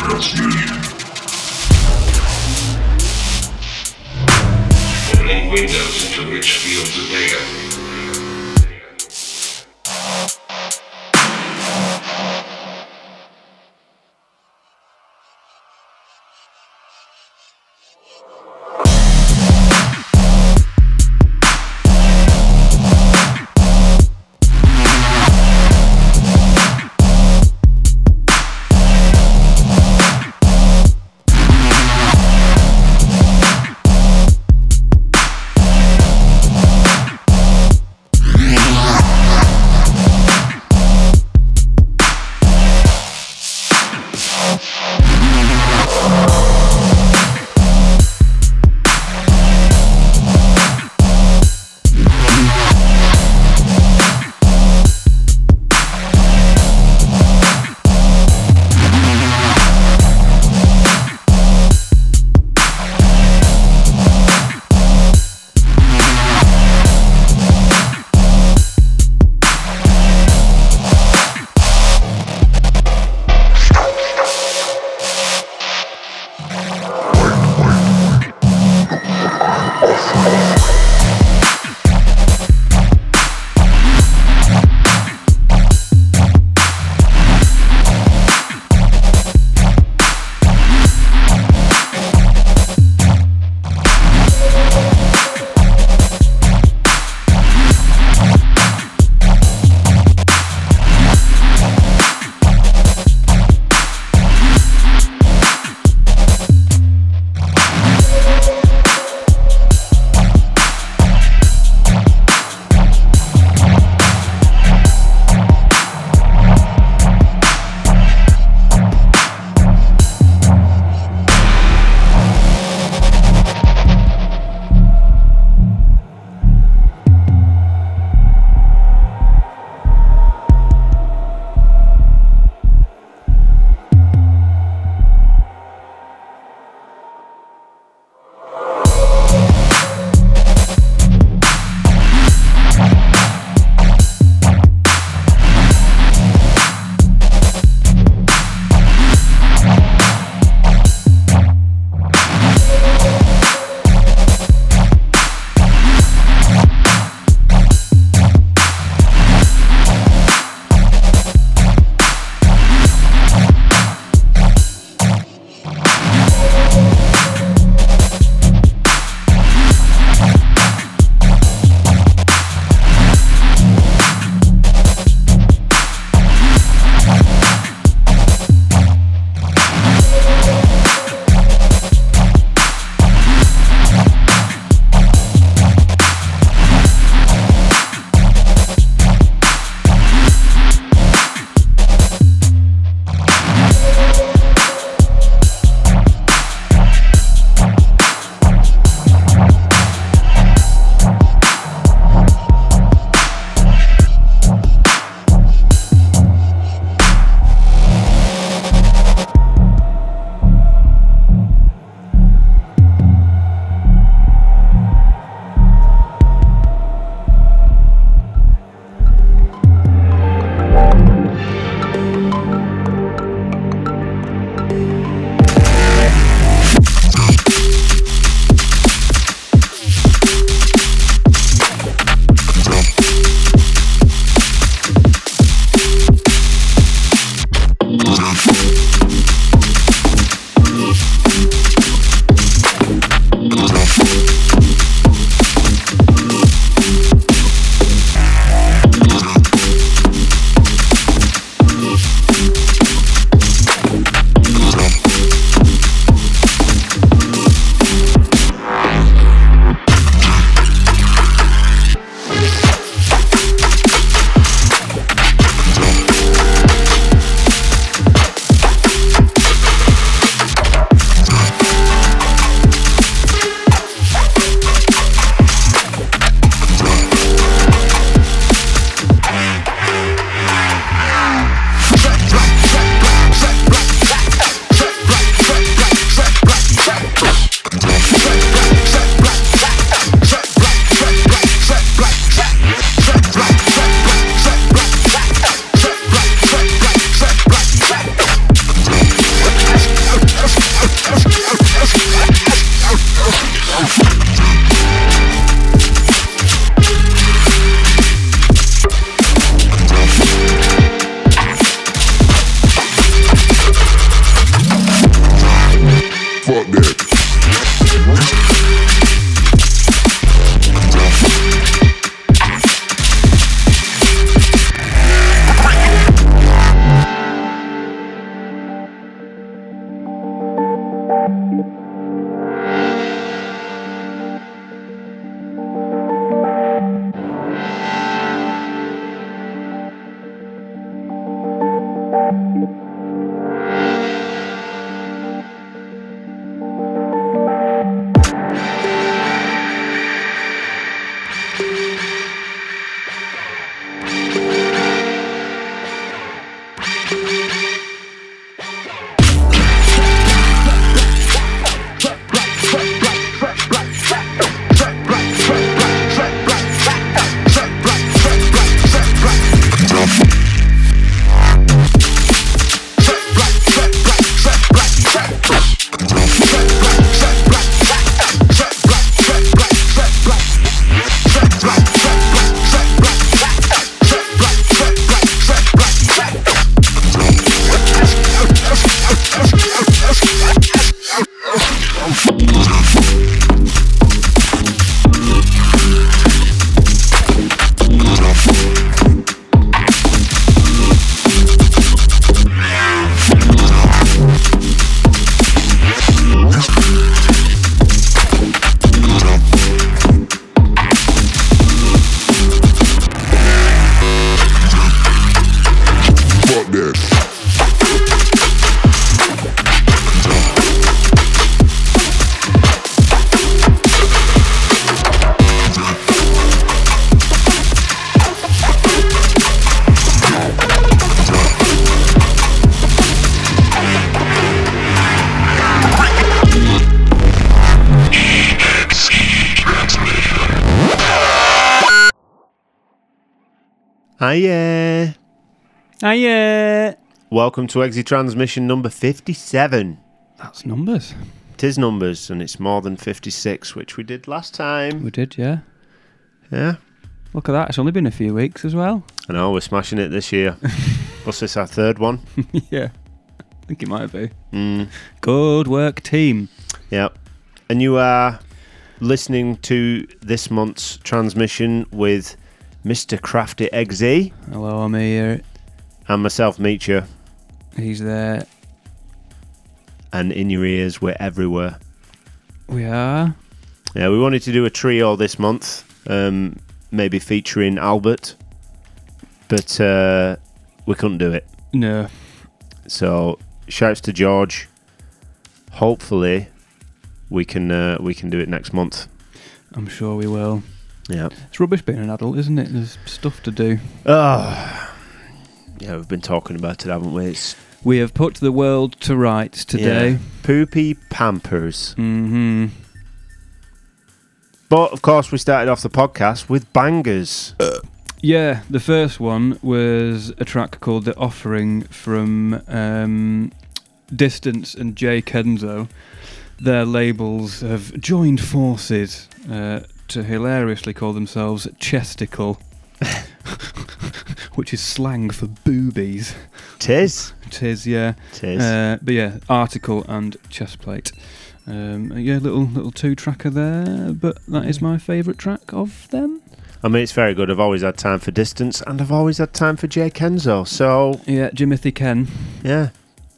transmission. Opening windows into rich fields of data. Hiya. Hiya. Welcome to EXE Transmission number 57. That's numbers. Tis numbers, and it's more than 56, which we did last time. We did, yeah. Yeah. Look at that. It's only been a few weeks as well. I know, we're smashing it this year. What's this, our third one? yeah. I think it might be. Mm, Good work, team. yeah. And you are listening to this month's transmission with Mr. Krafty EXE Hello, I'm here. and myself, Meecha. He's there. And in your ears, we're everywhere. We are. Yeah, we wanted to do a trio this month, um, maybe featuring Albert, but uh, we couldn't do it. No. So, shouts to George. Hopefully, we can uh, we can do it next month. I'm sure we will. Yeah. It's rubbish being an adult, isn't it? There's stuff to do. Oh, yeah. We've been talking about it, haven't we? It's We have put the world to rights today. yeah, poopy pampers. hmm But of course, we started off the podcast with bangers. Yeah, the first one was a track called The Offering from um, Distance and J:Kenzo. Their labels have joined forces uh, to hilariously call themselves Chesticle, which is slang for boobies. Tis, Tis, yeah. tis. Uh, but yeah, Artikal and Chestplate. Um, yeah, little little two tracker there, but that is my favourite track of them. I mean, it's very good. I've always had time for distance, and I've always had time for J:Kenzo. So Yeah, Jimothy Ken, yeah,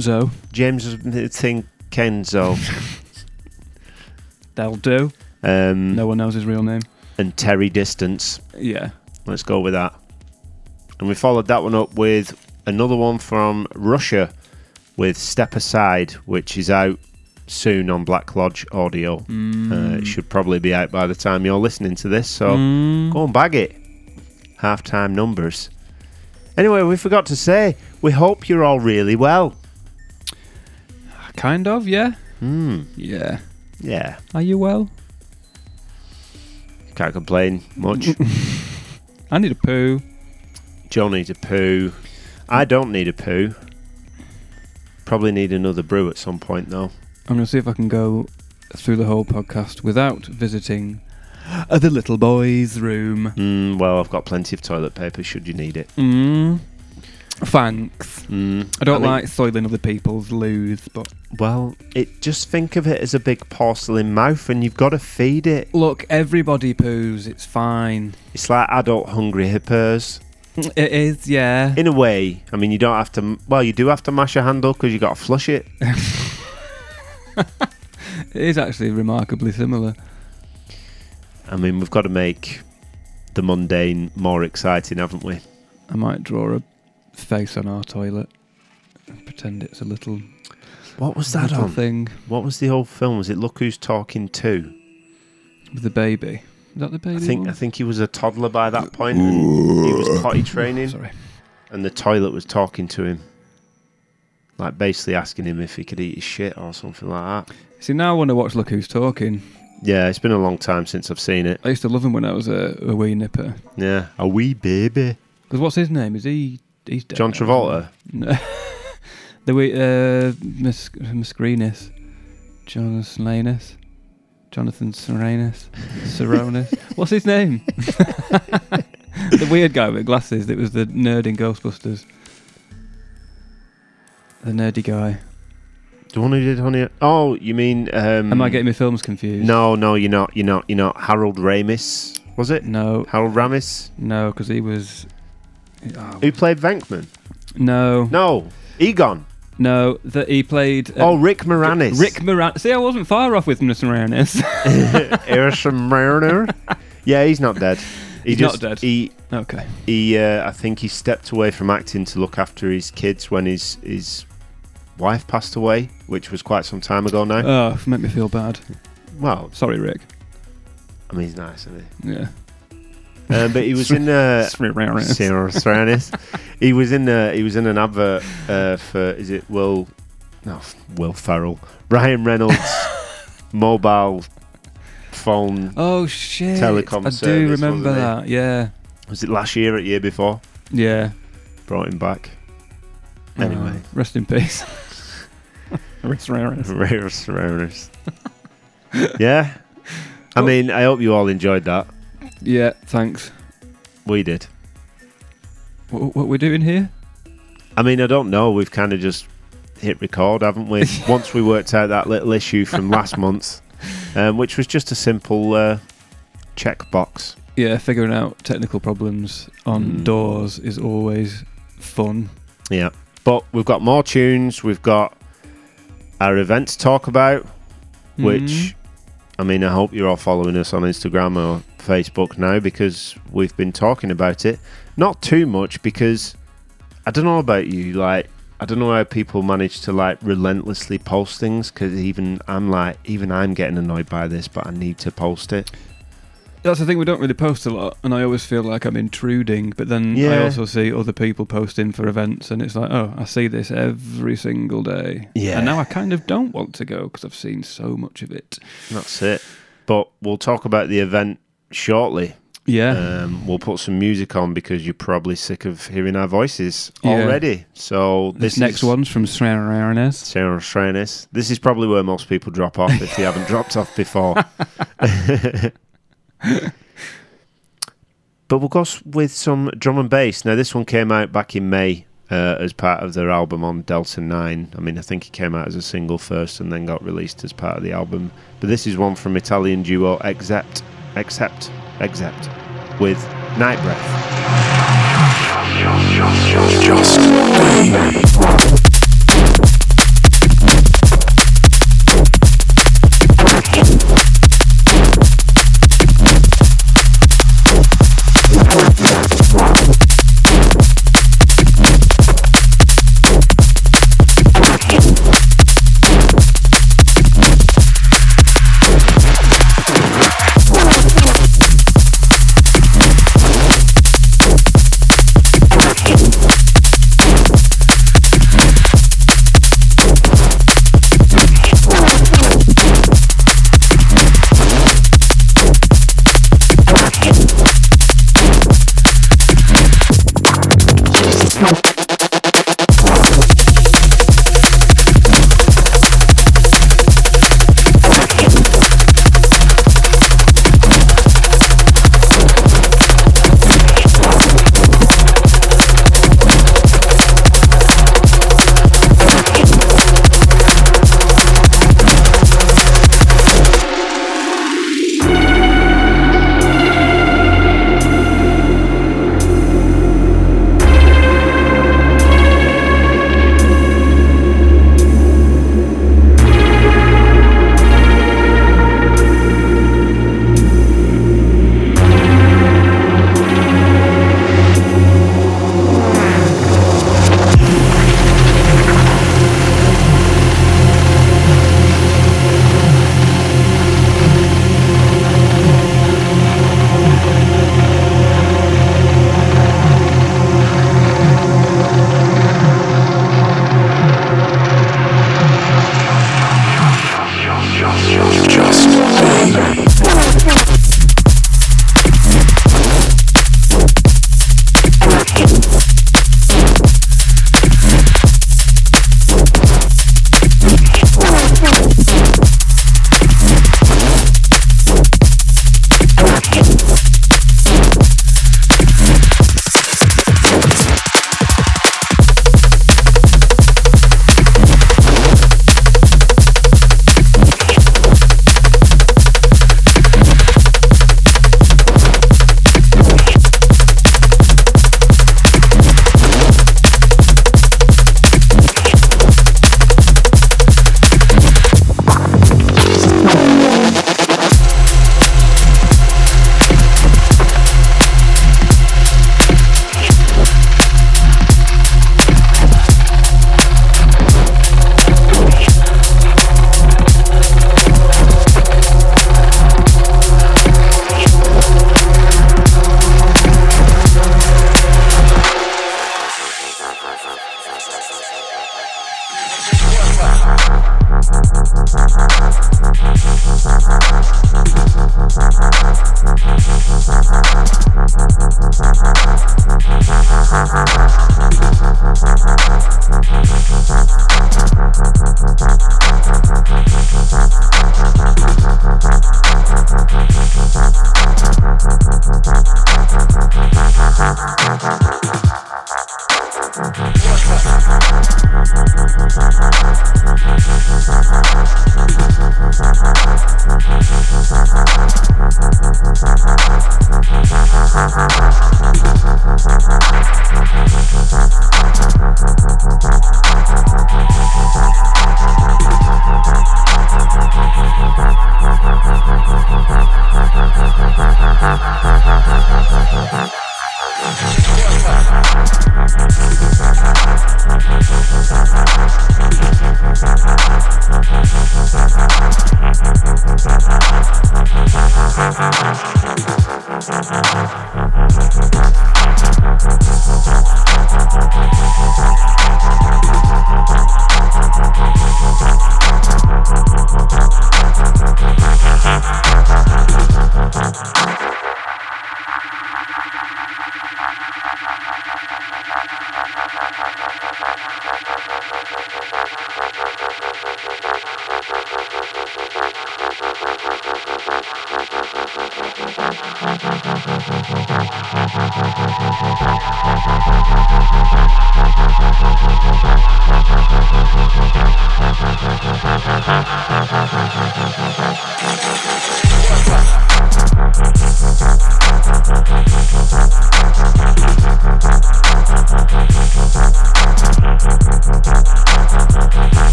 Zo, James think Kenzo. they'll do. Um, No one knows his real name. and Terry Distance. Yeah. Let's go with that. And we followed that one up with another one from Rusher with Step Aside, which is out soon on Black Lodge Audio. Uh, it should probably be out by the time you're listening to this, so Mm. go and bag it. Halftime numbers. Anyway, we forgot to say, we hope you're all really well. Kind of, yeah. Hmm. Yeah. Yeah. Are you well? Can't complain much. I need a poo. Joe needs a poo. I don't need a poo. Probably need another brew at some point though. I'm going to see if I can go through the whole podcast without visiting uh, the little boy's room. Mm, well, I've got plenty of toilet paper should you need it. Mm. Thanks. Mm, I don't mean, like soiling other people's loos, but Well, it just think of it as a big porcelain mouth, and you've got to feed it. look, everybody poos. It's fine. It's like adult hungry hippos. It is, yeah. In a way, I mean, you don't have to. Well, you do have to mash a handle because you got to flush it. It is actually remarkably similar. I mean, we've got to make the mundane more exciting, haven't we? I might draw a face on our toilet and pretend it's a little, What was that little on? thing What was the old film? Was it Look Who's Talking Too? with the baby. Is that the baby? I think one? I think he was a toddler by that point, and he was potty training, Sorry. and the toilet was talking to him, like basically asking him if he could eat his shit or something like that. See, now I want to watch Look Who's Talking. Yeah, it's been a long time since I've seen it. I used to love him when I was a, a wee nipper. Yeah, a wee baby. Because what's his name? Is he? He's dead John Travolta. No. the wee uh, Miss Musgreenis, Jonas Lanus, Jonathan Serenus, Seronis. what's his name? the weird guy with glasses. That was the nerd in Ghostbusters. The nerdy guy. The one who did Honey. Oh, you mean? Um, Am I getting my films confused? No, no, you're not. You're not. You're not. Harold Ramis was it? No, Harold Ramis. no, because he was. Oh, Who played Venkman? no, No, Egon. no, that he played. uh, oh, Rick Moranis. Rick Moranis. See, I wasn't far off with Mr. Moranis. Mariner. Yeah, he's not dead. He He's not dead. He okay. he. Uh, I think he stepped away from acting to look after his kids when his his wife passed away, which was quite some time ago now. Oh, make me feel bad. well, Sorry, Rick. I mean, he's nice, isn't he? Yeah. Um, but he was in uh, Moranis. Sarah he was in uh, he was in an advert uh, for is it Will no Will Ferrell Ryan Reynolds mobile phone Oh shit! Telecom I service, do remember wasn't it? that. Yeah. was it last year or year before Yeah. brought him back. Anyway. Uh, rest in peace. Rest. Rarest, rarest. yeah. I mean, I hope you all enjoyed that. Yeah, thanks. We did. What, what we're doing here? I mean, I don't know. We've kind of just hit record, haven't we? Once we worked out that little issue from last month, um, which was just a simple uh, checkbox. Yeah, figuring out technical problems on Mm. doors is always fun. Yeah. But we've got more tunes. We've got our event to talk about, which, Mhm. I mean, I hope you're all following us on Instagram or Facebook now because we've been talking about it. Not too much because I don't know about you. Like, I don't know how people manage to like relentlessly post things because even I'm like, even I'm getting annoyed by this, but I need to post it. That's the thing, we don't really post a lot, and I always feel like I'm intruding, but then I also see other people posting for events, and it's like, oh, I see this every single day. Yeah. And now I kind of don't want to go because I've seen so much of it. That's it. But we'll talk about the event shortly. Yeah. Um, we'll put some music on because you're probably sick of hearing our voices Yeah. already. So this this, next is one's from. Sarah Schreines. This is probably where most people drop off if they haven't dropped off before. but we'll go with some drum and bass. Now, this one came out back in May uh, as part of their album on Delta 9. I mean, I think it came out as a single first and then got released as part of the album. But this is one from Italian duo Exept, Exept, Exept with Nightbreath. Just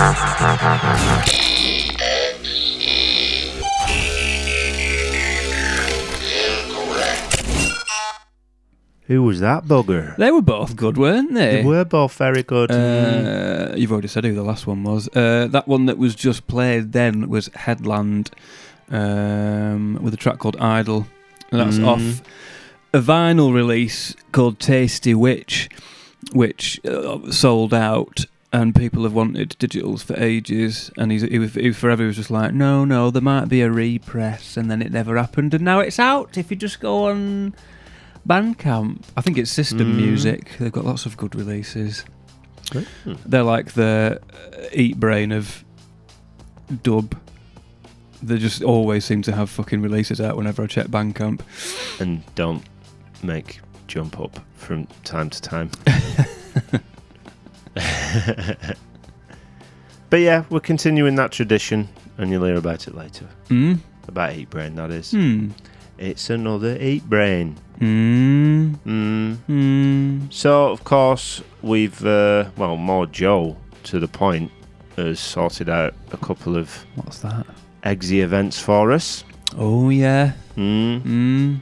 Who was that bugger? They were both good, weren't they? They were both very good. Uh, you've already said who the last one was. Uh, that one that was just played then was Headland um, with a track called Idle. That's mm. off a vinyl release called Tasty Witch, which uh, sold out and people have wanted digitals for ages, and he's, he, was, he forever was just like, no, no, there might be a repress, and then it never happened, and now it's out. If you just go on Bandcamp, I think it's System Mm. Music. They've got lots of good releases. Hmm. They're like the uh, Eatbrain of dub. They just always seem to have fucking releases out whenever I check Bandcamp. and don't make jump up from time to time. but yeah, we're continuing that tradition, and you'll hear about it later. Hmm. About Eatbrain, that is. Hmm. It's another Eatbrain. Hmm. Mm. Hmm. So, of course, we've, uh, well, more Joe to the point, has sorted out a couple of What's that? EXE events for us. Oh yeah. Mm. Hmm.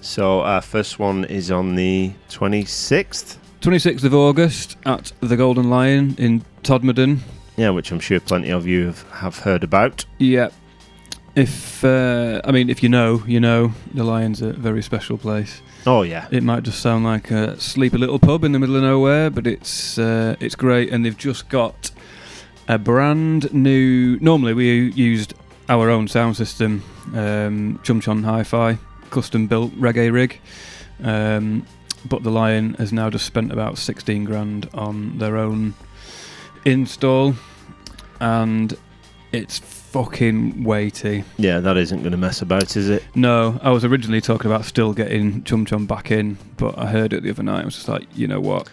So, our first one is on the 26th. 26th of August at the Golden Lion in Todmorden. Yeah, which I'm sure plenty of you have, have heard about. Yeah. If uh, I mean, if you know, you know, the Lion's a very special place. Oh, yeah. It might just sound like a sleepy little pub in the middle of nowhere, but it's uh, it's great, and they've just got a brand new. Normally, we used our own sound system, um, Chumchon Hi-Fi, custom built reggae rig, um, but the Lion has now just spent about sixteen grand on their own install, and it's fucking weighty. Yeah, that isn't going to mess about, is it? No, I was originally talking about still getting Chum Chum back in, but I heard it the other night. I was just like, you know what?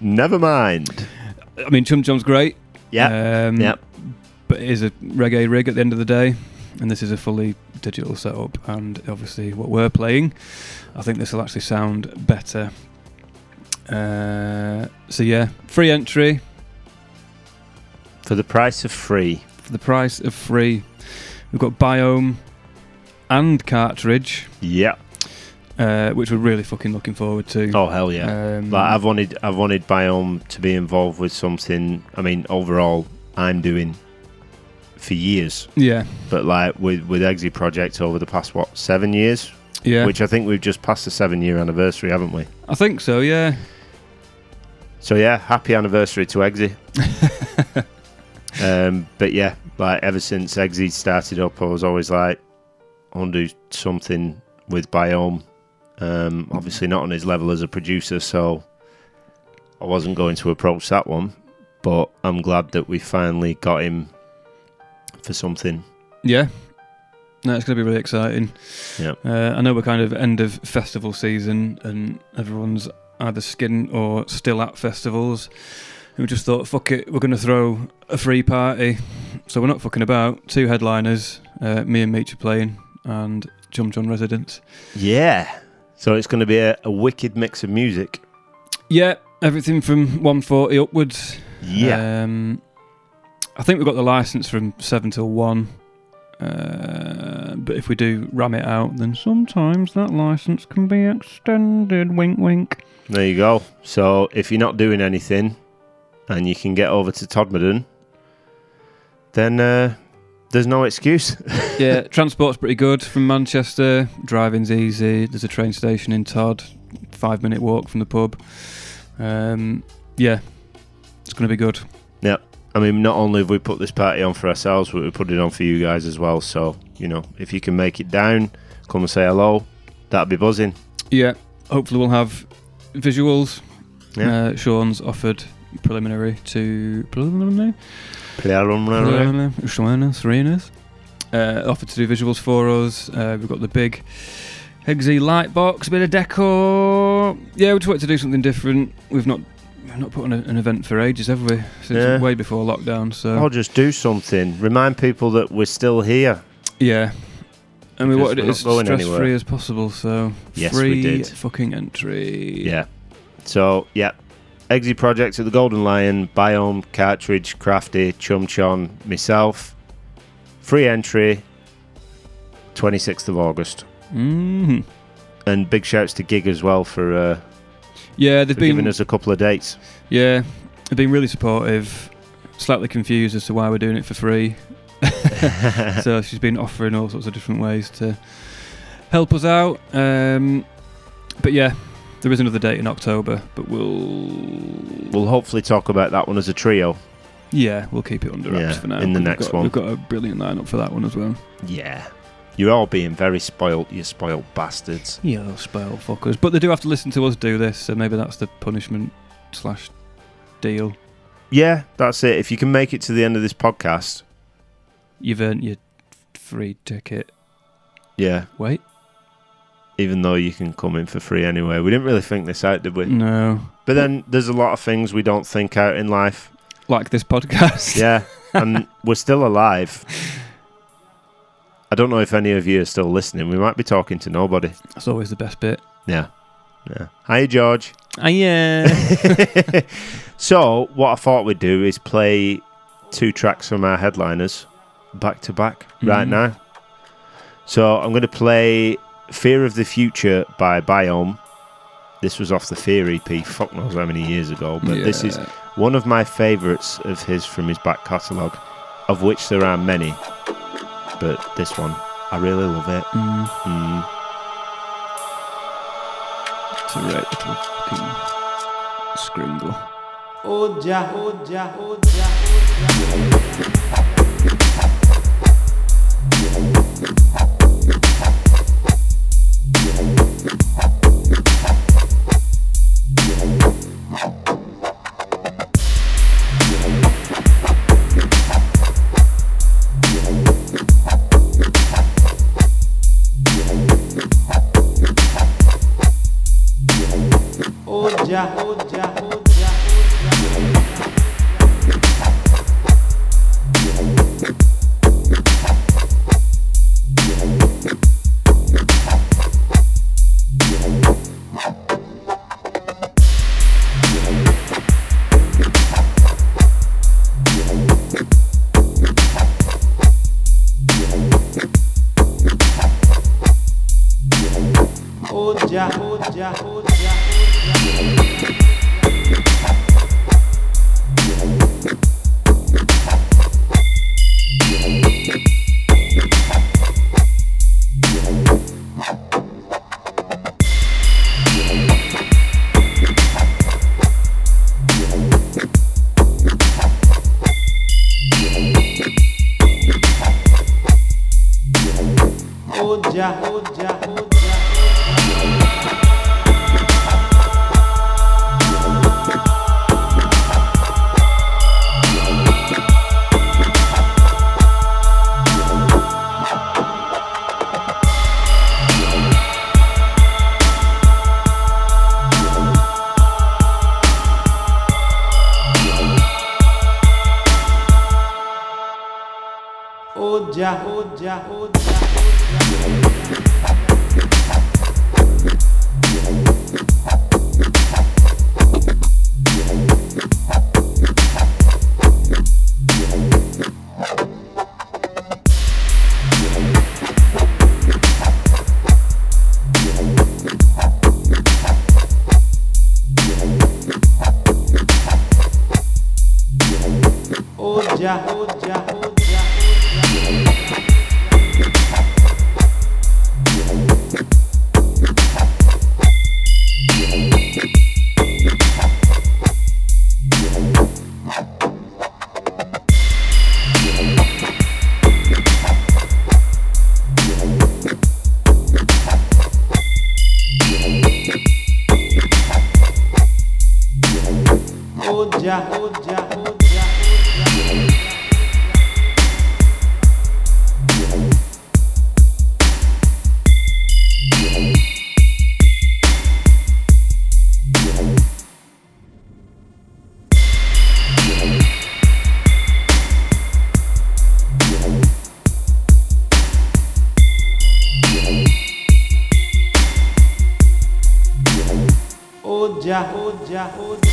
Never mind. I mean, Chum Chum's great. Yeah. Um, Yep. But it is a reggae rig at the end of the day, and this is a fully digital setup. And obviously, what we're playing, I think this will actually sound better. Uh, so yeah, free entry For the price of free. for the price of free. We've got Biome and Cartridge, Yeah. uh, which we're really fucking looking forward to. Oh, hell yeah. Um, Like I've wanted, I've wanted Biome to be involved with something. I mean, overall, I'm doing for years, yeah, but like with with EXE Project over the past what seven years, yeah. which I think we've just passed the seven year anniversary, haven't we? I think so. Yeah. So yeah, happy anniversary to EXE. um, but yeah, like ever since EXE started up, I was always like, I want to do something with Biome. Um, obviously not on his level as a producer, so I wasn't going to approach that one. But I'm glad that we finally got him for something. Yeah. No, it's going to be really exciting. Yeah. Uh, I know we're kind of end of festival season and everyone's either skin or still at festivals. And we just thought, fuck it, we're going to throw a free party. So we're not fucking about. Two headliners, uh, me and Meech are playing, and Chum Chum Residents. Yeah. So it's going to be a, a wicked mix of music. Yeah, everything from 140 upwards. Yeah. Um, I think we've got the license from 7 till 1. Uh, but if we do ram it out, then sometimes that license can be extended. Wink, wink. There you go. So if you're not doing anything and you can get over to Todmorden, then uh, there's no excuse. yeah, transport's pretty good from Manchester. Driving's easy. There's a train station in Todd, five minute walk from the pub. Um, yeah, it's going to be good. I mean, not only have we put this party on for ourselves, but we put it on for you guys as well. So, you know, if you can make it down, come and say hello. That'd be buzzing. Yeah, hopefully we'll have visuals. Yeah. Uh, Sean's offered preliminary to preliminary. Preliminary. Serenas uh, offered to do visuals for us. Uh, we've got the big Hegsy light box, a bit of decor. Yeah, we just wanted to do something different. We've not we've not put on a, an event for ages, have we? Since Yeah. way before lockdown. So I'll just do something. Remind people that we're still here. yeah. And we wanted it as stress anywhere. free as possible. So Yes, we free did. fucking entry. Yeah. So, yeah. EXE Project at the Golden Lion, Biome, Cartridge, Krafty, Chum Chon, myself. Free entry, 26th of August. hmm And big shouts to Gig as well for, uh, Yeah, they've been giving us a couple of dates. yeah, they've been really supportive. Slightly confused as to why we're doing it for free. so she's been offering all sorts of different ways to help us out. Um, but yeah, there is another date in October, but we'll We'll hopefully talk about that one as a trio. yeah we'll keep it under wraps Yeah, for now. in the next got- one. we've got a brilliant lineup for that one as well. Yeah. You're being very spoilt, you spoilt bastards. Yeah, those spoiled fuckers. But they do have to listen to us do this, so maybe that's the punishment slash deal. Yeah, that's it. If you can make it to the end of this podcast, You've earned your free ticket. yeah, Wait, even though you can come in for free anyway. We didn't really think this out, did we? no, But then there's a lot of things we don't think out in life. like this podcast. Yeah, and we're still alive. I don't know if any of you are still listening. We might be talking to nobody. that's always the best bit. Yeah. Yeah. Hi, George. Ah, yeah. so, what I thought we'd do is play two tracks from our headliners back to back right Mhm. now. So, I'm going to play Fear of the Future by Biome. This was off the Fear EP, fuck knows how many years ago, but this is Yeah. one of my favourites of his from his back catalogue, of which there are many. But this one, I really love it. Mm, Mm. it's a right little fucking scrimble. Oja, oja, oja, oja. Oja, Oh.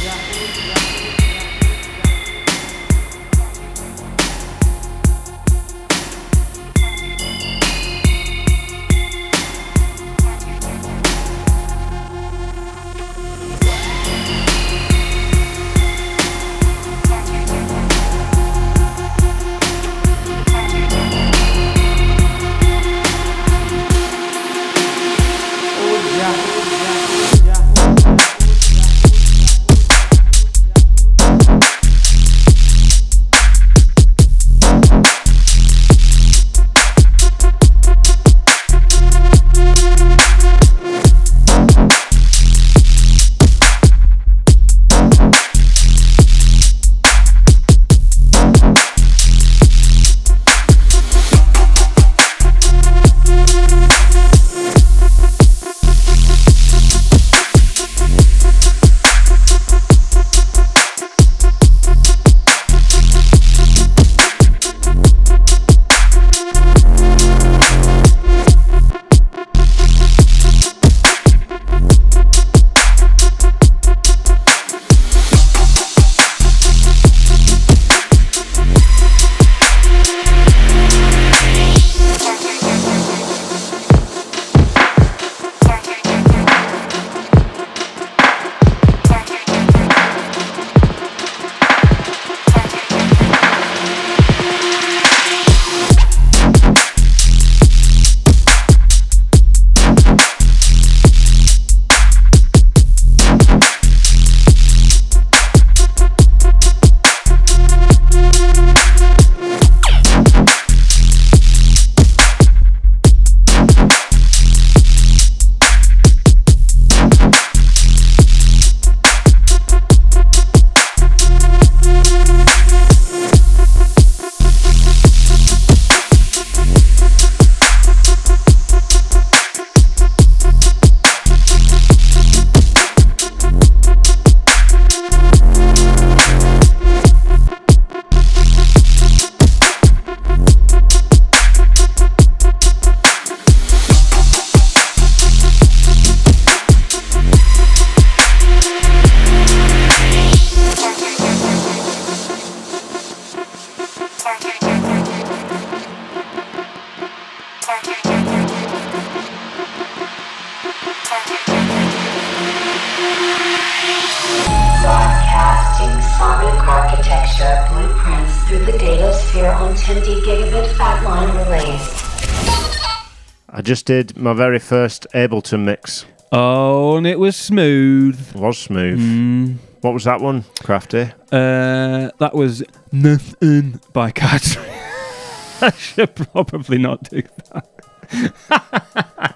Just did my very first Ableton mix. Oh, and it was smooth. It was smooth. Mm. What was that one, Krafty? Uh, that was nothing by Cat. I should probably not do that.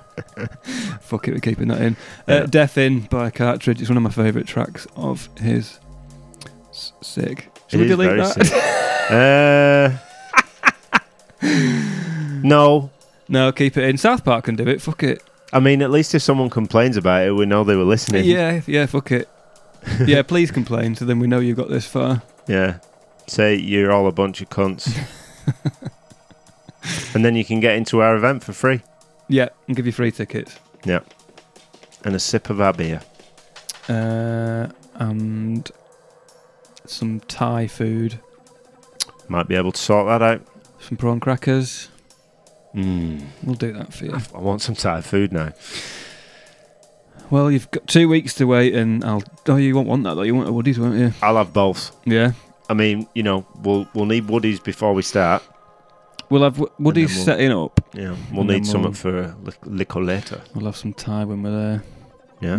Fuck it, we're keeping that in. Uh, Yeah. Deaf Inn by Cartridge. It's one of my favourite tracks of his. S- sick. Should It we delete that? Uh, no. No, keep it in. South Park can do it. Fuck it. I mean, at least if someone complains about it, we know they were listening. Yeah, yeah, fuck it. yeah, please complain so then we know you got this far. Yeah. Say you're all a bunch of cunts. and then you can get into our event for free. Yeah, and give you free tickets. Yeah. And a sip of our beer. Uh, and some Thai food. Might be able to sort that out. Some prawn crackers. Mm. We'll do that for you. I want some Thai food now. Well, you've got two weeks to wait, and I'll. Oh, you won't want that though. You want a Woodies, won't you? I'll have both. Yeah. I mean, you know, we'll we'll need woodies before we start. We'll have Wo- Woodies we'll- setting up. Yeah, we'll And need something we'll- for liquor later. We'll have some Thai when we're there. Yeah,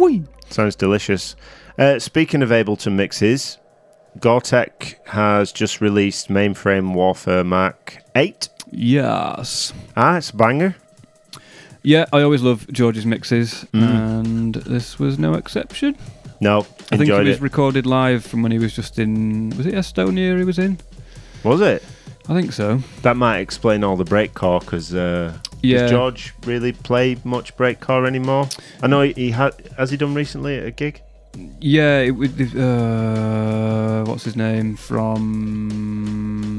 Wee. sounds delicious. Uh, speaking of Ableton mixes, Gore-Tech has just released Mainframe Warfare Mark 8. Yes. Ah, it's a banger. Yeah, I always love George's mixes, Mm. and this was no exception. No, I think it was it. recorded live from when he was just in. Was it Estonia he was in? Was it? I think so. That might explain all the breakcore because uh, Yeah. does George really play much breakcore anymore? I know he, he had. Has he done recently at a gig? Yeah, it would. Uh, what's his name from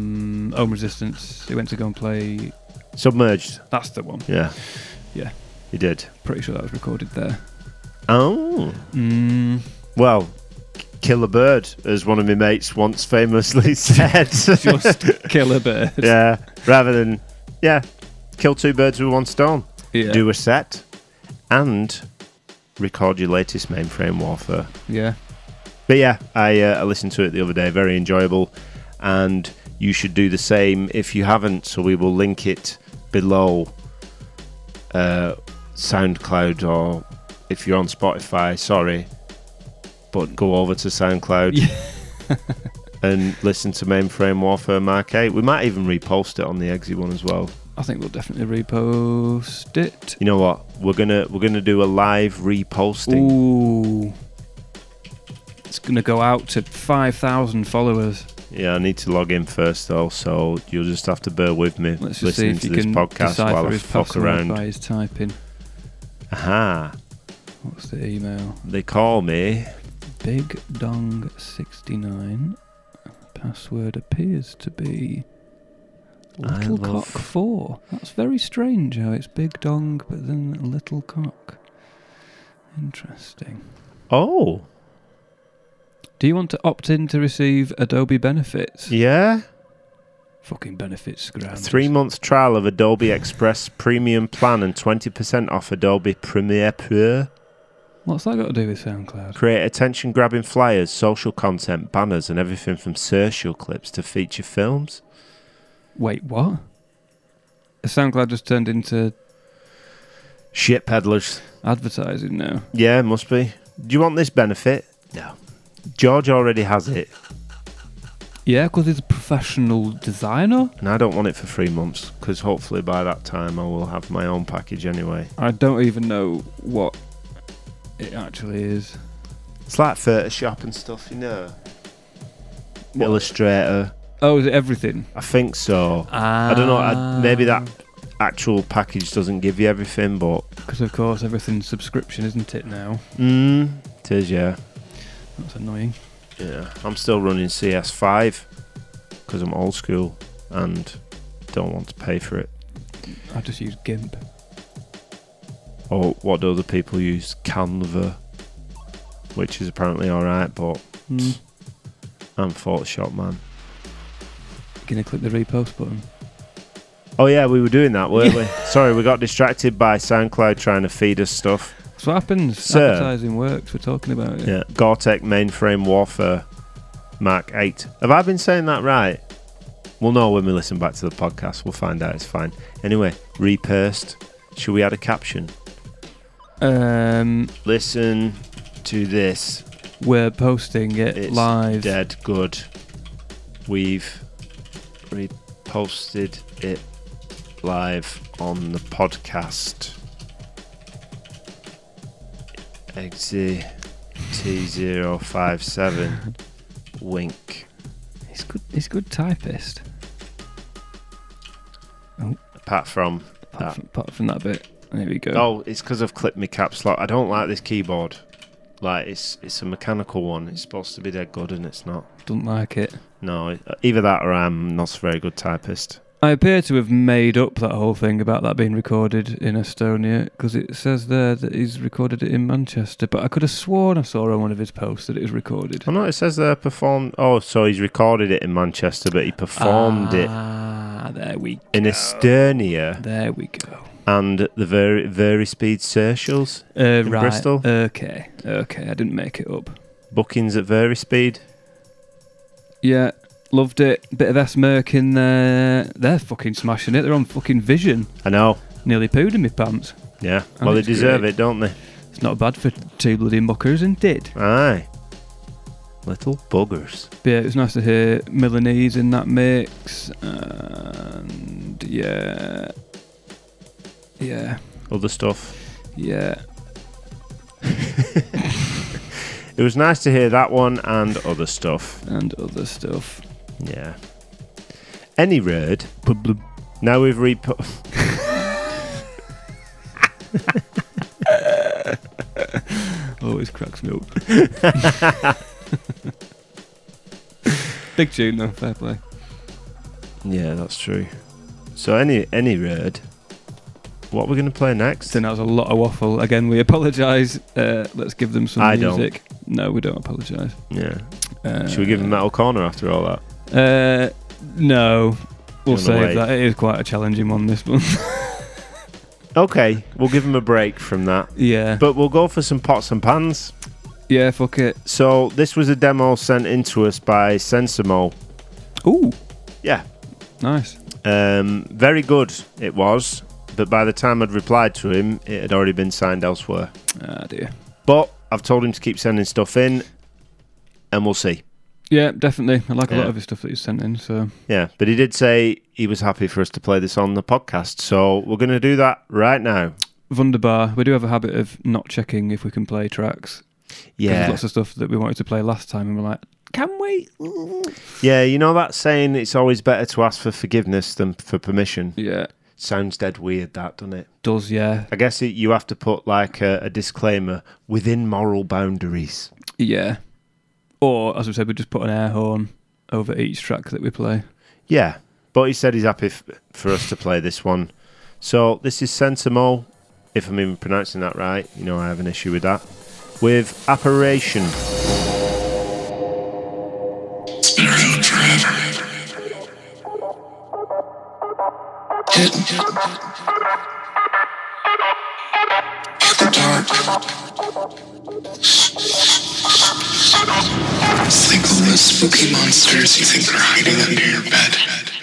Home Resistance? He went to go and play. Submerged. That's the one. Yeah. Yeah. He did. Pretty sure that was recorded there. Oh. Mm, Well, kill a bird, as one of my mates once famously said. just kill a bird. yeah, rather than yeah, kill two birds with one stone. Yeah. Do a set and record your latest mainframe warfare. yeah. But yeah, I, uh, I listened to it the other day. Very enjoyable, and you should do the same if you haven't. So we will link it below uh, SoundCloud, or if you're on Spotify, sorry, but go over to SoundCloud and listen to Mainframe Warfare Mark 8. We might even repost it on the EXE one as well. I think we'll definitely repost it. You know what? We're gonna we're gonna do a live reposting. Ooh. It's going to go out to 5,000 followers. Yeah, I need to log in first though, so you'll just have to bear with me Let's listening if to this podcast while I fuck around. by his typing. Aha! What's the email? They call me. Big Dong 69. Password appears to be Little Cock 4. That's very strange how it's Big Dong but then Little Cock. Interesting. Oh, Do you want to opt in to receive Adobe benefits? yeah. Fucking benefits, ground. Three month trial of Adobe Express Premium Plan and 20% off Adobe Premiere Pro. What's that got to do with SoundCloud? Create attention grabbing flyers, social content, banners, and everything from social clips to feature films. Wait, what? SoundCloud just turned into Shit peddlers. advertising now. Yeah, must be. Do you want this benefit? No. George already has it, Yeah, because he's a professional designer. and I don't want it for three months because hopefully by that time I will have my own package anyway. I don't even know what it actually is. It's like Photoshop and stuff, you know. What? Illustrator. Oh, is it everything? I think so. I don't know. I, maybe that actual package doesn't give you everything, but Because, of course, everything's subscription, isn't it now? mm, it is. Yeah, That's annoying. yeah. I'm still running CS5 because I'm old school and don't want to pay for it. I just use GIMP. Or what do other people use? Canva, which is apparently all right, but Hmm. I'm Photoshop man. Gonna click the repost button. Oh yeah, we were doing that, weren't we? Sorry, we got distracted by SoundCloud trying to feed us stuff. That's what happens. Sir. Advertising works. We're talking about it. Yeah, Gore-Tech's mainframe warfare Mark 8. Have I been saying that right? We'll know when we listen back to the podcast. We'll find out. It's fine. Anyway, repursed. Should we add a caption? Um, Listen to this. we're posting it It's live. dead good. We've reposted it live on the podcast. Exit T057. Wink. He's good. He's a good typist. Oh. Apart from Apart that. from, apart from that bit, there we go. Oh, it's because I've clipped my caps lock. I don't like this keyboard. Like it's it's a mechanical one. It's supposed to be dead good, and it's not. Don't like it. No, either that or I'm not a very good typist. I appear to have made up that whole thing about that being recorded in Estonia because it says there that he's recorded it in Manchester. But I could have sworn I saw on one of his posts that it was recorded. Oh no, it says there performed. Oh, so he's recorded it in Manchester, but he performed it Ah, there we go. in. Estonia There we go. and the very very speed socials. Uh, In right. Bristol? Okay. Okay. I didn't make it up. Bookings at very speed. Yeah. Loved it. Bit of S Merc in there. They're fucking smashing it. They're on fucking vision. I know. Nearly pooed in my pants. Yeah. Oh, well, they deserve great. it, don't they? It's not bad for two bloody muckers, it? Aye. Little buggers. But yeah, it was nice to hear Milanese in that mix, and yeah, yeah, Other stuff. yeah. It was nice to hear that one and other stuff. and other stuff. Yeah. Any road. Now we've repo. Always cracks me up. Big tune though, fair play. yeah, that's true. So any any road. What we're going to play next? So that was a lot of waffle. Again, we apologise. Uh, let's give them some I don't. music. No, we don't apologise. Yeah. Uh, Should we give them Metal Corner after all that? Uh, no, we'll save that. It is quite a challenging one. This one. Okay, we'll give him a break from that. yeah. But we'll go for some pots and pans. Yeah. Fuck it. So this was a demo sent in to us by Sensimo. Ooh. Yeah. Nice. Um, very good it was, but by the time I'd replied to him, it had already been signed elsewhere. Ah dear. But I've told him to keep sending stuff in, and we'll see. Yeah, definitely. I like a lot of his stuff that he's sent in. So Yeah, but he did say he was happy for us to play this on the podcast, so we're going to do that right now. Wunderbar. We do have a habit of not checking if we can play tracks. 'Cause There's Yeah, lots of stuff that we wanted to play last time, and we're like, can we? yeah. You know that saying, it's always better to ask for forgiveness than for permission. Yeah. Sounds dead weird, that doesn't it? Does yeah. I guess it, you have to put like a, a disclaimer within moral boundaries. Yeah. Or as we said, we just put an air horn over each track that we play. Yeah, but he said he's happy f- for us to play this one. So this is Sensimo, if I'm even pronouncing that right. You know I have an issue with that. With Apparition. It's. In the spooky monsters you think are hiding under your bed.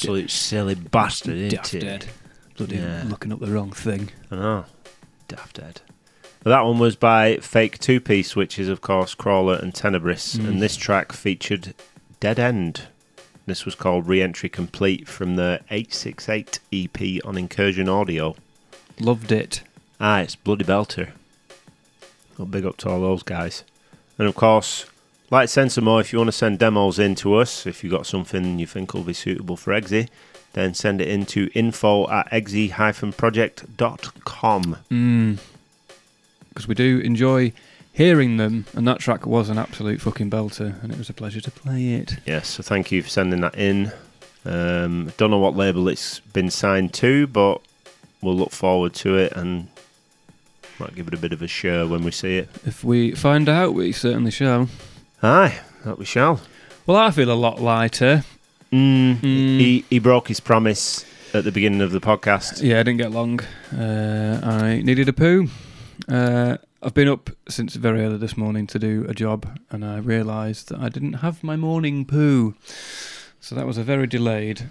Absolute silly bastard, isn't Daft. Bloody Yeah. looking up the wrong thing. I know. Daft Dead. That one was by Fake Two Piece, which is, of course, Crawler and Tenebris. And this track featured Dead End. This was called Re Entry Complete from the 868 EP on Incursion Audio. Loved it. Ah, it's Bloody Belter. Well, big up to all those guys. And of course, like send some more if you want to send demos in to us. If you've got something you think will be suitable for EXE, then send it in to info at exe-project.com. Mm. Because we do enjoy hearing them, and that track was an absolute fucking belter, and it was a pleasure to play it. Yes, so thank you for sending that in. Um, don't know what label it's been signed to, but we'll look forward to it and might give it a bit of a share when we see it. If we find out, we certainly shall. Aye, that we shall. Well, I feel a lot lighter. Mm, Mm. He he broke his promise at the beginning of the podcast. Yeah, I didn't get long. Uh, I needed a poo. Uh, I've been up since very early this morning to do a job, and I realised that I didn't have my morning poo. So that was a very delayed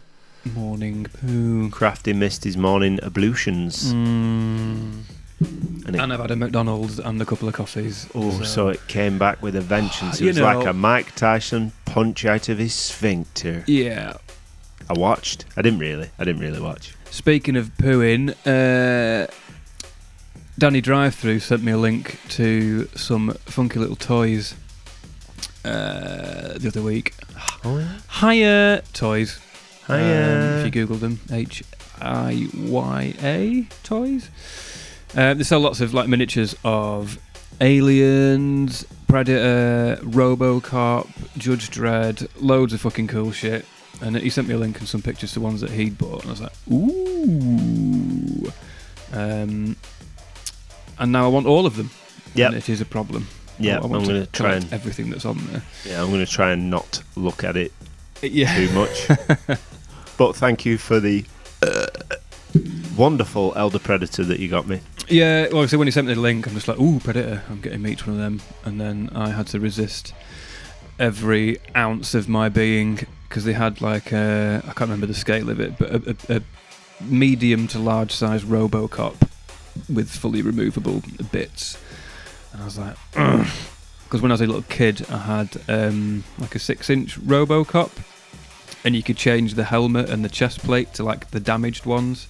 morning poo. Krafty missed his morning ablutions, Mm. And it, And I've had a McDonald's and a couple of coffees. oh, so it came back with a vengeance. It You was like a Mike Tyson punch out of his sphincter. yeah. I watched. I didn't really. I didn't really watch. Speaking of pooing, uh, Danny Drive Through sent me a link to some funky little toys uh, the other week. Oh yeah. Hiya Toys. Um, Hiya. if you Google them, H I Y A Toys. Uh, they sell lots of like miniatures of Aliens, Predator, RoboCop, Judge Dredd, loads of fucking cool shit. And he sent me a link and some pictures to ones that he'd bought, and I was like, ooh. Um, and now I want all of them. Yeah, it is a problem. Yeah, I'm going to try and everything that's on there. yeah, I'm going to try and not look at it Yeah. too much. but thank you for the uh, wonderful Elder Predator that you got me. Yeah, well, so when he sent me the link, I'm just like, ooh, Predator, I'm getting me each one of them. And then I had to resist every ounce of my being because they had like, I can't remember the scale of it, but a, a, a medium to large size Robocop with fully removable bits. And I was like, because when I was a little kid, I had um, like a six inch Robocop. And you could change the helmet and the chest plate to like the damaged ones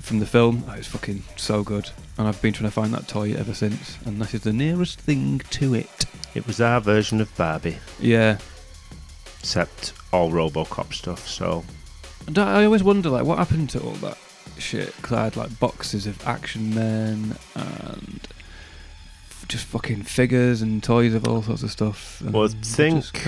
from the film. Oh, it's fucking so good. And I've been trying to find that toy ever since. And that is the nearest thing to it. It was our version of Barbie, Yeah. except all RoboCop stuff. So And I I always wonder, like, what happened to all that shit? Because I had, like, boxes of Action Men and just fucking figures and toys of all sorts of stuff. And Well, they're think-.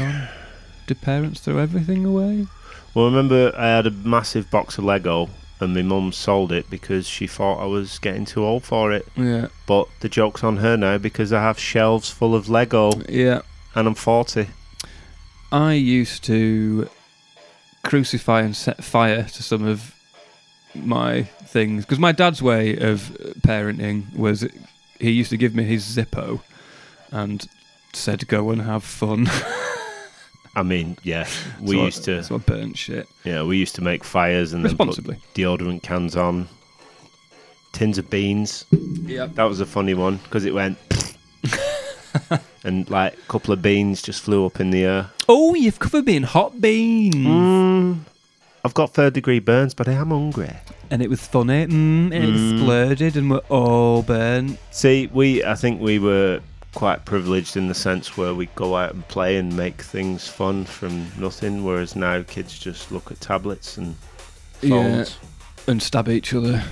Did parents throw everything away? Well, remember I had a massive box of Lego, and my mum sold it because she thought I was getting too old for it. Yeah. But the joke's on her now because I have shelves full of Lego, Yeah. and I'm 40. I used to crucify and set fire to some of my things because my dad's way of parenting was he used to give me his Zippo and said go and have fun. I mean, yeah, we So I- used to, so I burnt shit yeah, we used to make fires and then put deodorant cans on, tins of beans. Yeah. That was a funny one because it went, and like a couple of beans just flew up in the air. Oh, you've covered me in hot beans, Mm, I've got third degree burns, but I am hungry. and it was funny. Mm, it Mm. exploded, and we're all burnt. See, we I think we were quite privileged in the sense where we go out and play and make things fun from nothing, whereas now kids just look at tablets and phones. and stab each other.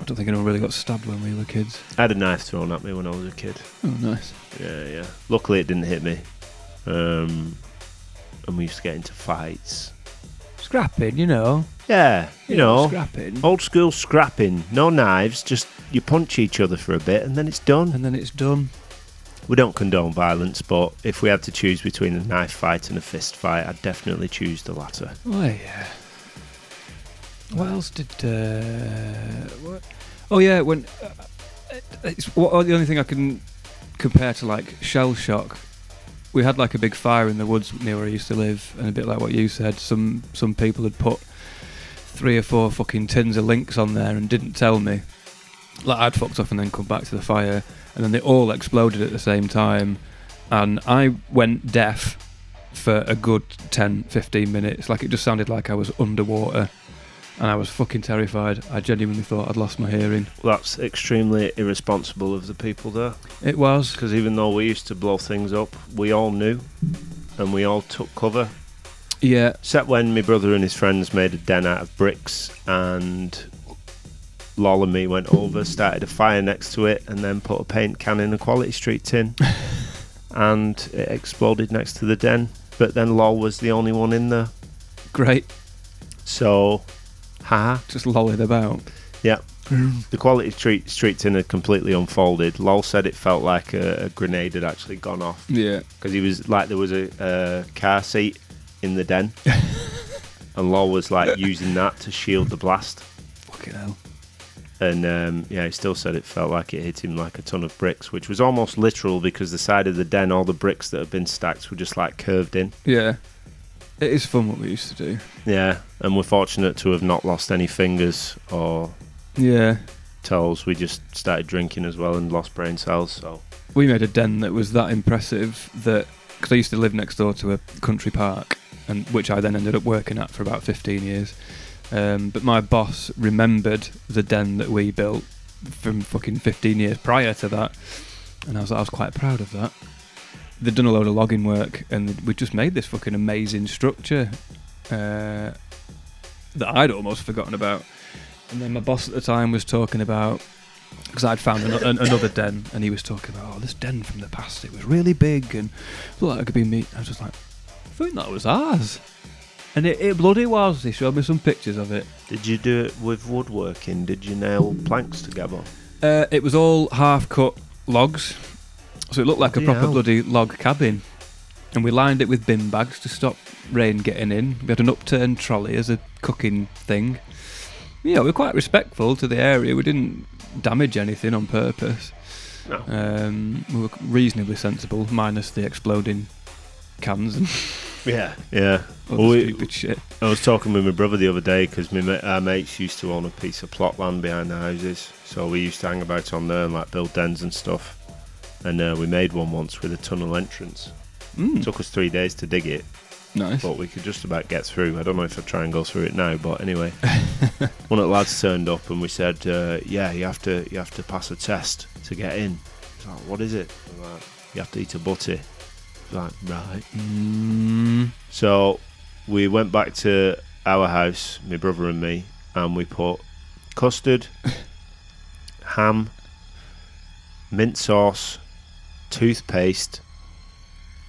I don't think anyone really got stabbed when we were kids. I had a knife thrown at me when I was a kid. Oh, nice. Yeah, yeah. Luckily, it didn't hit me. Um, and we used to get into fights. Scrapping, you know. Yeah, you know, scrapping. old school scrapping. No knives, just you punch each other for a bit and then it's done. And then it's done. We don't condone violence, but if we had to choose between a knife fight and a fist fight, I'd definitely choose the latter. Oh yeah. What else did? Uh, what? Oh yeah, when uh, it's what, the only thing I can compare to like shell shock. We had like a big fire in the woods near where I used to live, and a bit like what you said, some some people had put three or four fucking tins of links on there and didn't tell me. Like I'd fucked off and then come back to the fire, and then they all exploded at the same time, and I went deaf for a good 10 15 minutes. Like it just sounded like I was underwater. And I was fucking terrified. I genuinely thought I'd lost my hearing. That's extremely irresponsible of the people there. it was. Because even though we used to blow things up, we all knew. And we all took cover. yeah. Except when my brother and his friends made a den out of bricks and Lol and me went over, started a fire next to it, and then put a paint can in a Quality Street tin. and it exploded next to the den. But then Lol was the only one in there. great So, haha. just lolling about Yeah. The Quality Street, Street tin had completely unfolded. Lol said it felt like a, a grenade had actually gone off. yeah because he was like there was a, a car seat in the den, and Lol was like using that to shield the blast. fucking hell And um, yeah, he still said it felt like it hit him like a ton of bricks, which was almost literal because the side of the den, all the bricks that had been stacked were just like curved in. yeah it is fun what we used to do Yeah, and we're fortunate to have not lost any fingers or yeah toes. We just started drinking as well and lost brain cells. So we made a den that was that impressive that because I used to live next door to a country park, and which I then ended up working at for about 15 years. Um, but my boss remembered the den that we built from fucking 15 years prior to that, and I was I was quite proud of that. They'd done a load of logging work, and we just made this fucking amazing structure uh, that I'd almost forgotten about. And then my boss at the time was talking about because I'd found an, an, another den, and he was talking about, oh, this den from the past, it was really big and looked like it could be me. I was just like, I think that was ours. And it, it bloody was. He showed me some pictures of it. Did you do it with woodworking? Did you nail planks together? Uh, it was all half cut logs, so it looked like a Bloody proper hell. bloody log cabin. And we lined it with bin bags to stop rain getting in. We had an upturned trolley as a cooking thing. Yeah, we were quite respectful to the area. We didn't damage anything on purpose. No. Um, we were reasonably sensible, minus the exploding cans and Yeah, yeah. Well, we- stupid shit. I was talking with my brother the other day because ma- our mates used to own a piece of plot land behind the houses, so we used to hang about on there and like build dens and stuff. And uh, we made one once with a tunnel entrance. Mm, took us three days to dig it, nice. but we could just about get through. I don't know if I'd try and go through it now, but anyway, one of the lads turned up and we said, uh, "Yeah, you have to you have to pass a test to get in." He's like, "What is it?" Like, "You have to eat a butty." Like, "Right." Mm, So we went back to our house, my brother and me, and we put custard, ham, mint sauce, toothpaste,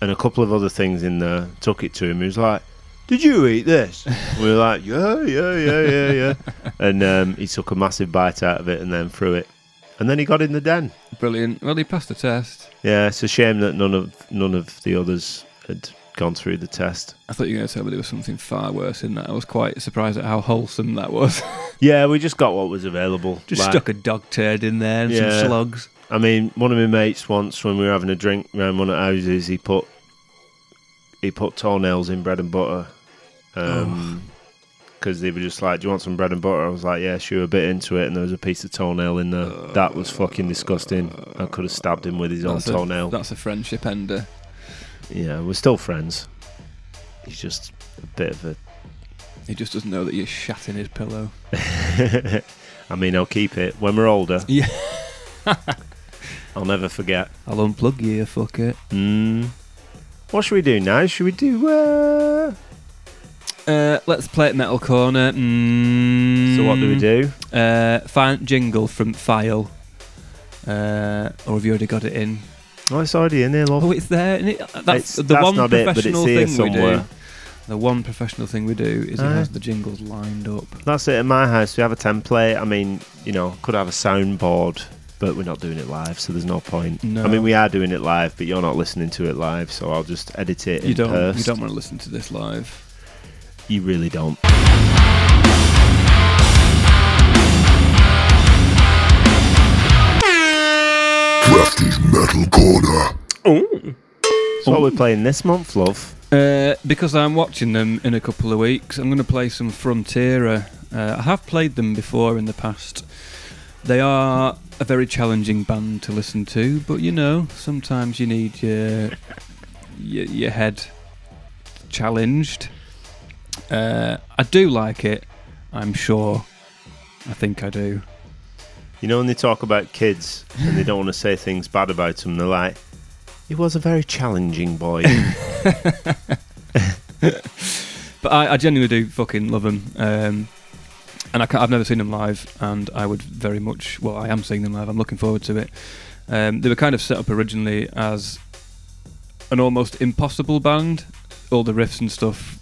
and a couple of other things in there. Took it to him. He was like, "Did you eat this?" we were like, "Yeah, yeah, yeah, yeah, yeah." and um, he took a massive bite out of it and then threw it. And then he got in the den. brilliant. Well, he passed the test. Yeah, it's a shame that none of none of the others had gone through the test. I thought you were going to tell me there was something far worse in that. I was quite surprised at how wholesome that was. Yeah, we just got what was available. Just Like, stuck a dog turd in there and Yeah. some slugs. I mean, one of my mates once, when we were having a drink around one of houses, he put he put toenails in bread and butter. Um, because they were just like, "Do you want some bread and butter?" I was like, "Yeah, sure." A bit into it, and there was a piece of toenail in there. that was fucking disgusting. I could have stabbed him with his own That's a, toenail. that's a friendship ender. yeah, we're still friends. He's just a bit of a. He just doesn't know that you're shat in his pillow. I mean, I'll keep it when we're older. Yeah. I'll never forget. I'll unplug you, you fuck it. Mm. What should we do now? Should we do? Uh... Uh, let's play it Metal Corner. Mm, So what do we do? Uh, find jingle from File. Uh, or have you already got it in? Oh, it's already in there, love. Oh, it's there. it? That's It's- the that's one not it, but it's professional here thing we do. The one professional thing we do is it has the jingles lined up. That's it. In my house, we have a template. I mean, you know, could have a soundboard, but we're not doing it live, so there's no point. No. I mean, we are doing it live, but you're not listening to it live, so I'll just edit it You in don't. post. You don't want to listen to this live. You really don't. Krafty's Metal Corner. So what we're playing this month, love? Uh, because I'm watching them in a couple of weeks, I'm going to play some Frontierer. Uh, I have played them before in the past. They are a very challenging band to listen to, but you know, sometimes you need your your, your head challenged. Uh, I do like it. I'm sure. I think I do. You know, when they talk about kids and they don't want to say things bad about them, they're like, he was a very challenging boy. But I, I genuinely do fucking love them. Um, and I have never seen them live, and I would very much. Well, I am seeing them live. I'm looking forward to it. Um, they were kind of set up originally as an almost impossible band. All the riffs and stuff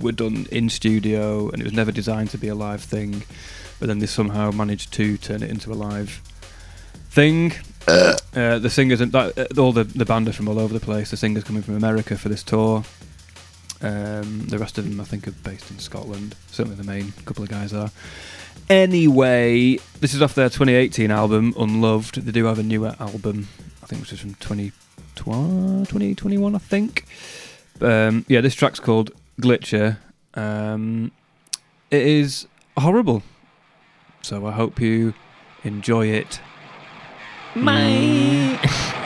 were done in studio, and it was never designed to be a live thing. But then they somehow managed to turn it into a live thing. Uh, the singers and that, uh, all the the band are from all over the place. The singers coming from America for this tour. Um, the rest of them, I think, are based in Scotland. Certainly, the main couple of guys are. Anyway, this is off their 2018 album, Unloved. They do have a newer album, I think, which is from 2020, 2021, I think. Um, yeah, this track's called Glitcher. Um, it is horrible. So I hope you enjoy it. Bye.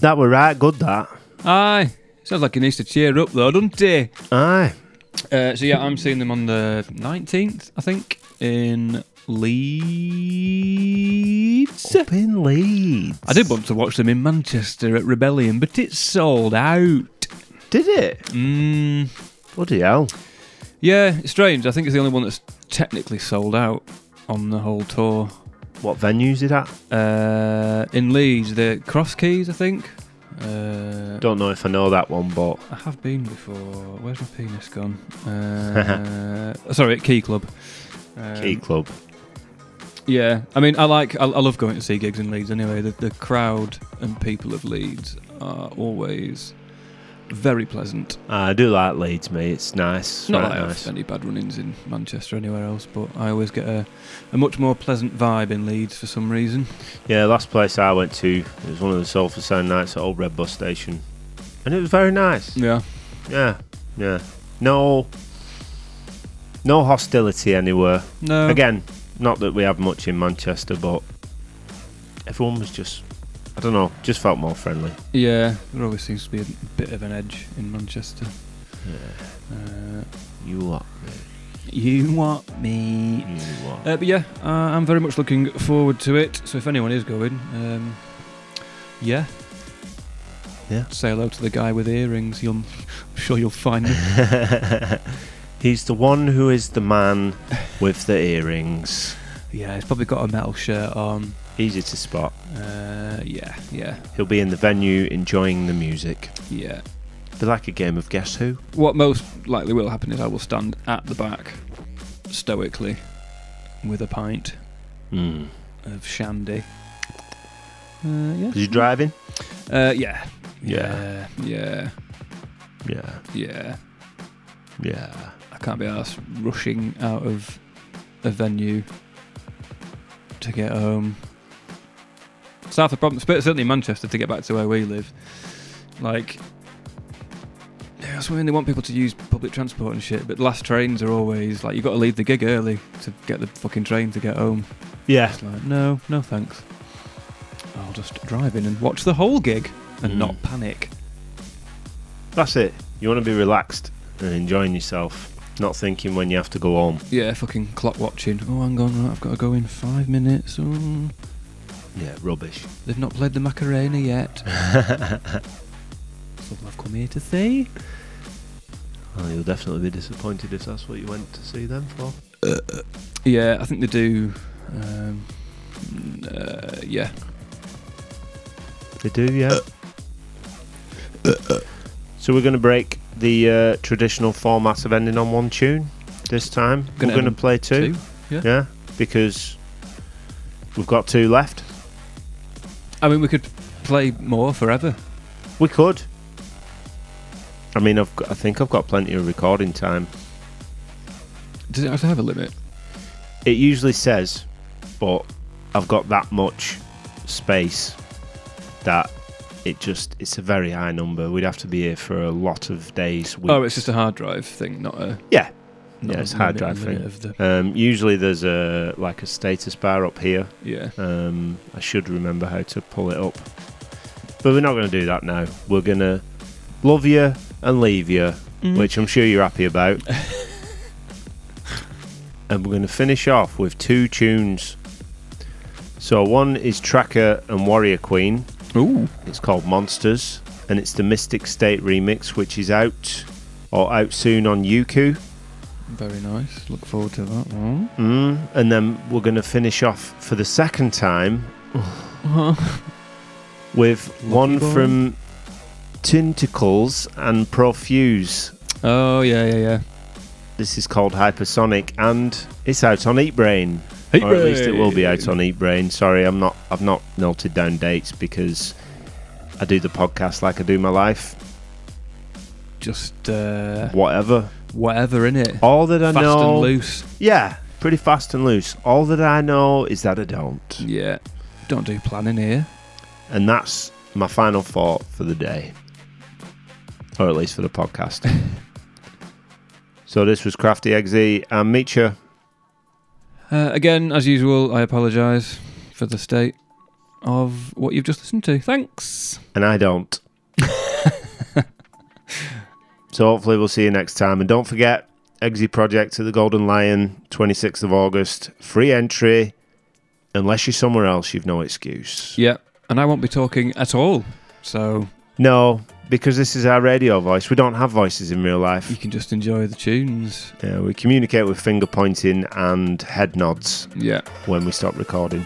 That were right good, that. Aye. Sounds like he needs to cheer up though, doesn't he? Aye. Uh, so yeah, I'm seeing them on the 19th, I think, in Leeds. Up in Leeds. I did want to watch them in Manchester at Rebellion, but it's sold out. Did it? Mm, Bloody hell. yeah, it's strange. I think it's the only one that's technically sold out on the whole tour. What venue's it at? Uh, in Leeds, the Cross Keys, I think. Uh, Don't know if I know that one, but I have been before. Where's my penis gone? Uh, sorry, at Key Club. Um, Key Club. Yeah, I mean, I like, I, I love going to see gigs in Leeds anyway. The, the crowd and people of Leeds are always very pleasant. Uh, I do like Leeds, mate. It's nice. Not right that I have nice. any bad run-ins in Manchester or anywhere else, but I always get a, a much more pleasant vibe in Leeds for some reason. Yeah, last place I went to it was one of the Soul for Sound nights at Old Red Bus Station, and it was very nice. Yeah, Yeah, yeah. No, no hostility anywhere. no, Again, not that we have much in Manchester, but everyone was just, I don't know, just felt more friendly. yeah, there always seems to be a bit of an edge in Manchester. Uh, You you want me? You what? Uh, but yeah, uh, I'm very much looking forward to it. So if anyone is going, um, yeah, Yeah. say hello to the guy with earrings. You'll, I'm sure you'll find me. He's the one who is the man with the earrings. yeah, he's probably got a metal shirt on. Easy to spot. Uh, yeah, yeah, He'll be in the venue enjoying the music. yeah. Be like a game of Guess Who. What most likely will happen is I will stand at the back, stoically, with a pint Hmm. of shandy. Uh, yeah. Is he driving? Uh, yeah. Yeah. Yeah. Yeah. Yeah. Yeah. I can't be asked rushing out of a venue to get home. It's of sp- certainly Manchester, to get back to where we live. Like, yeah, that's when they want people to use public transport and shit, but last trains are always like, you've got to leave the gig early to get the fucking train to get home. Yeah. It's like, no, no thanks. I'll just drive in and watch the whole gig and Mm. not panic. That's it. You want to be relaxed and enjoying yourself, not thinking when you have to go home. Yeah, fucking clock watching. Oh, hang on, right, I've got to go in five minutes. Oh. Yeah, rubbish. They've not played the Macarena yet. Something I've come here to see. Well, you'll definitely be disappointed if that's what you went to see them for. Yeah, I think they do. Um, uh, yeah. They do, yeah. so we're going to break the uh, traditional format of ending on one tune this time. Gonna we're going to play two. Yeah. Yeah, because we've got two left. I mean, we could play more forever. We could. I mean, I've got, I think I've got plenty of recording time. Does it actually have a limit? It usually says, but I've got that much space that it just it's a very high number. We'd have to be here for a lot of days. Oh, weeks. Oh, it's just a hard drive thing, not a. yeah, Not yeah, it's hard drive thing. The, Um, usually there's a like a status bar up here. yeah. Um, I should remember how to pull it up, but we're not going to do that now. We're going to love you and leave you, which I'm sure you're happy about. and we're going to finish off with two tunes. So one is Traka and Warrior Queen. Ooh. It's called Monsters, and it's the Mystic State remix, which is out or out soon on Yuku. Very nice. Look forward to that one. Mm, and then we're going to finish off for the second time with one boy. from TNTKLZ and Profuze. Oh, yeah, yeah, yeah. This is called Hypersonic, and it's out on Eatbrain, or at least it will be out on Eatbrain. Sorry, I'm not. I've not noted down dates because I do the podcast like I do my life. Just uh, Whatever. Whatever in it. All that I Fast know, and loose. yeah, pretty fast and loose. All that I know is that I don't. Yeah. Don't do planning here. And that's my final thought for the day. Or at least for the podcast. so this was Krafty EXE and Meecha. Uh, again, as usual, I apologise for the state of what you've just listened to. Thanks. and I don't. so hopefully we'll see you next time. And don't forget, EXE Project at the Golden Lion, 26th of August. Free entry. Unless you're somewhere else, you've no excuse. Yeah, and I won't be talking at all. So No, because this is our radio voice. We don't have voices in real life. you can just enjoy the tunes. Yeah, we communicate with finger pointing and head nods Yeah. when we stop recording.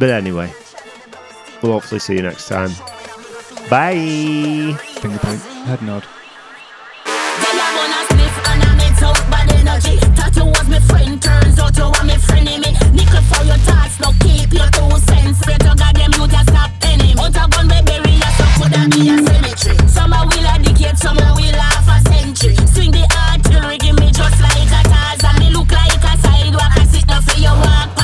But anyway, we'll hopefully see you next time. Bye. Finger point, head nod. Girl, I wanna sniff and I mix out bad energy. Thought you was my friend, turns out you are my frenemy. Nickel for your thoughts, no keep your two cents. Better got them you just stop enemy. Out a gun, we bury ya, so could that be a cemetery? Some a will a decade, some a will half a century. Swing the artillery, give me just like a Tarzan. Me look like a sidewalk, I sit down for your walk.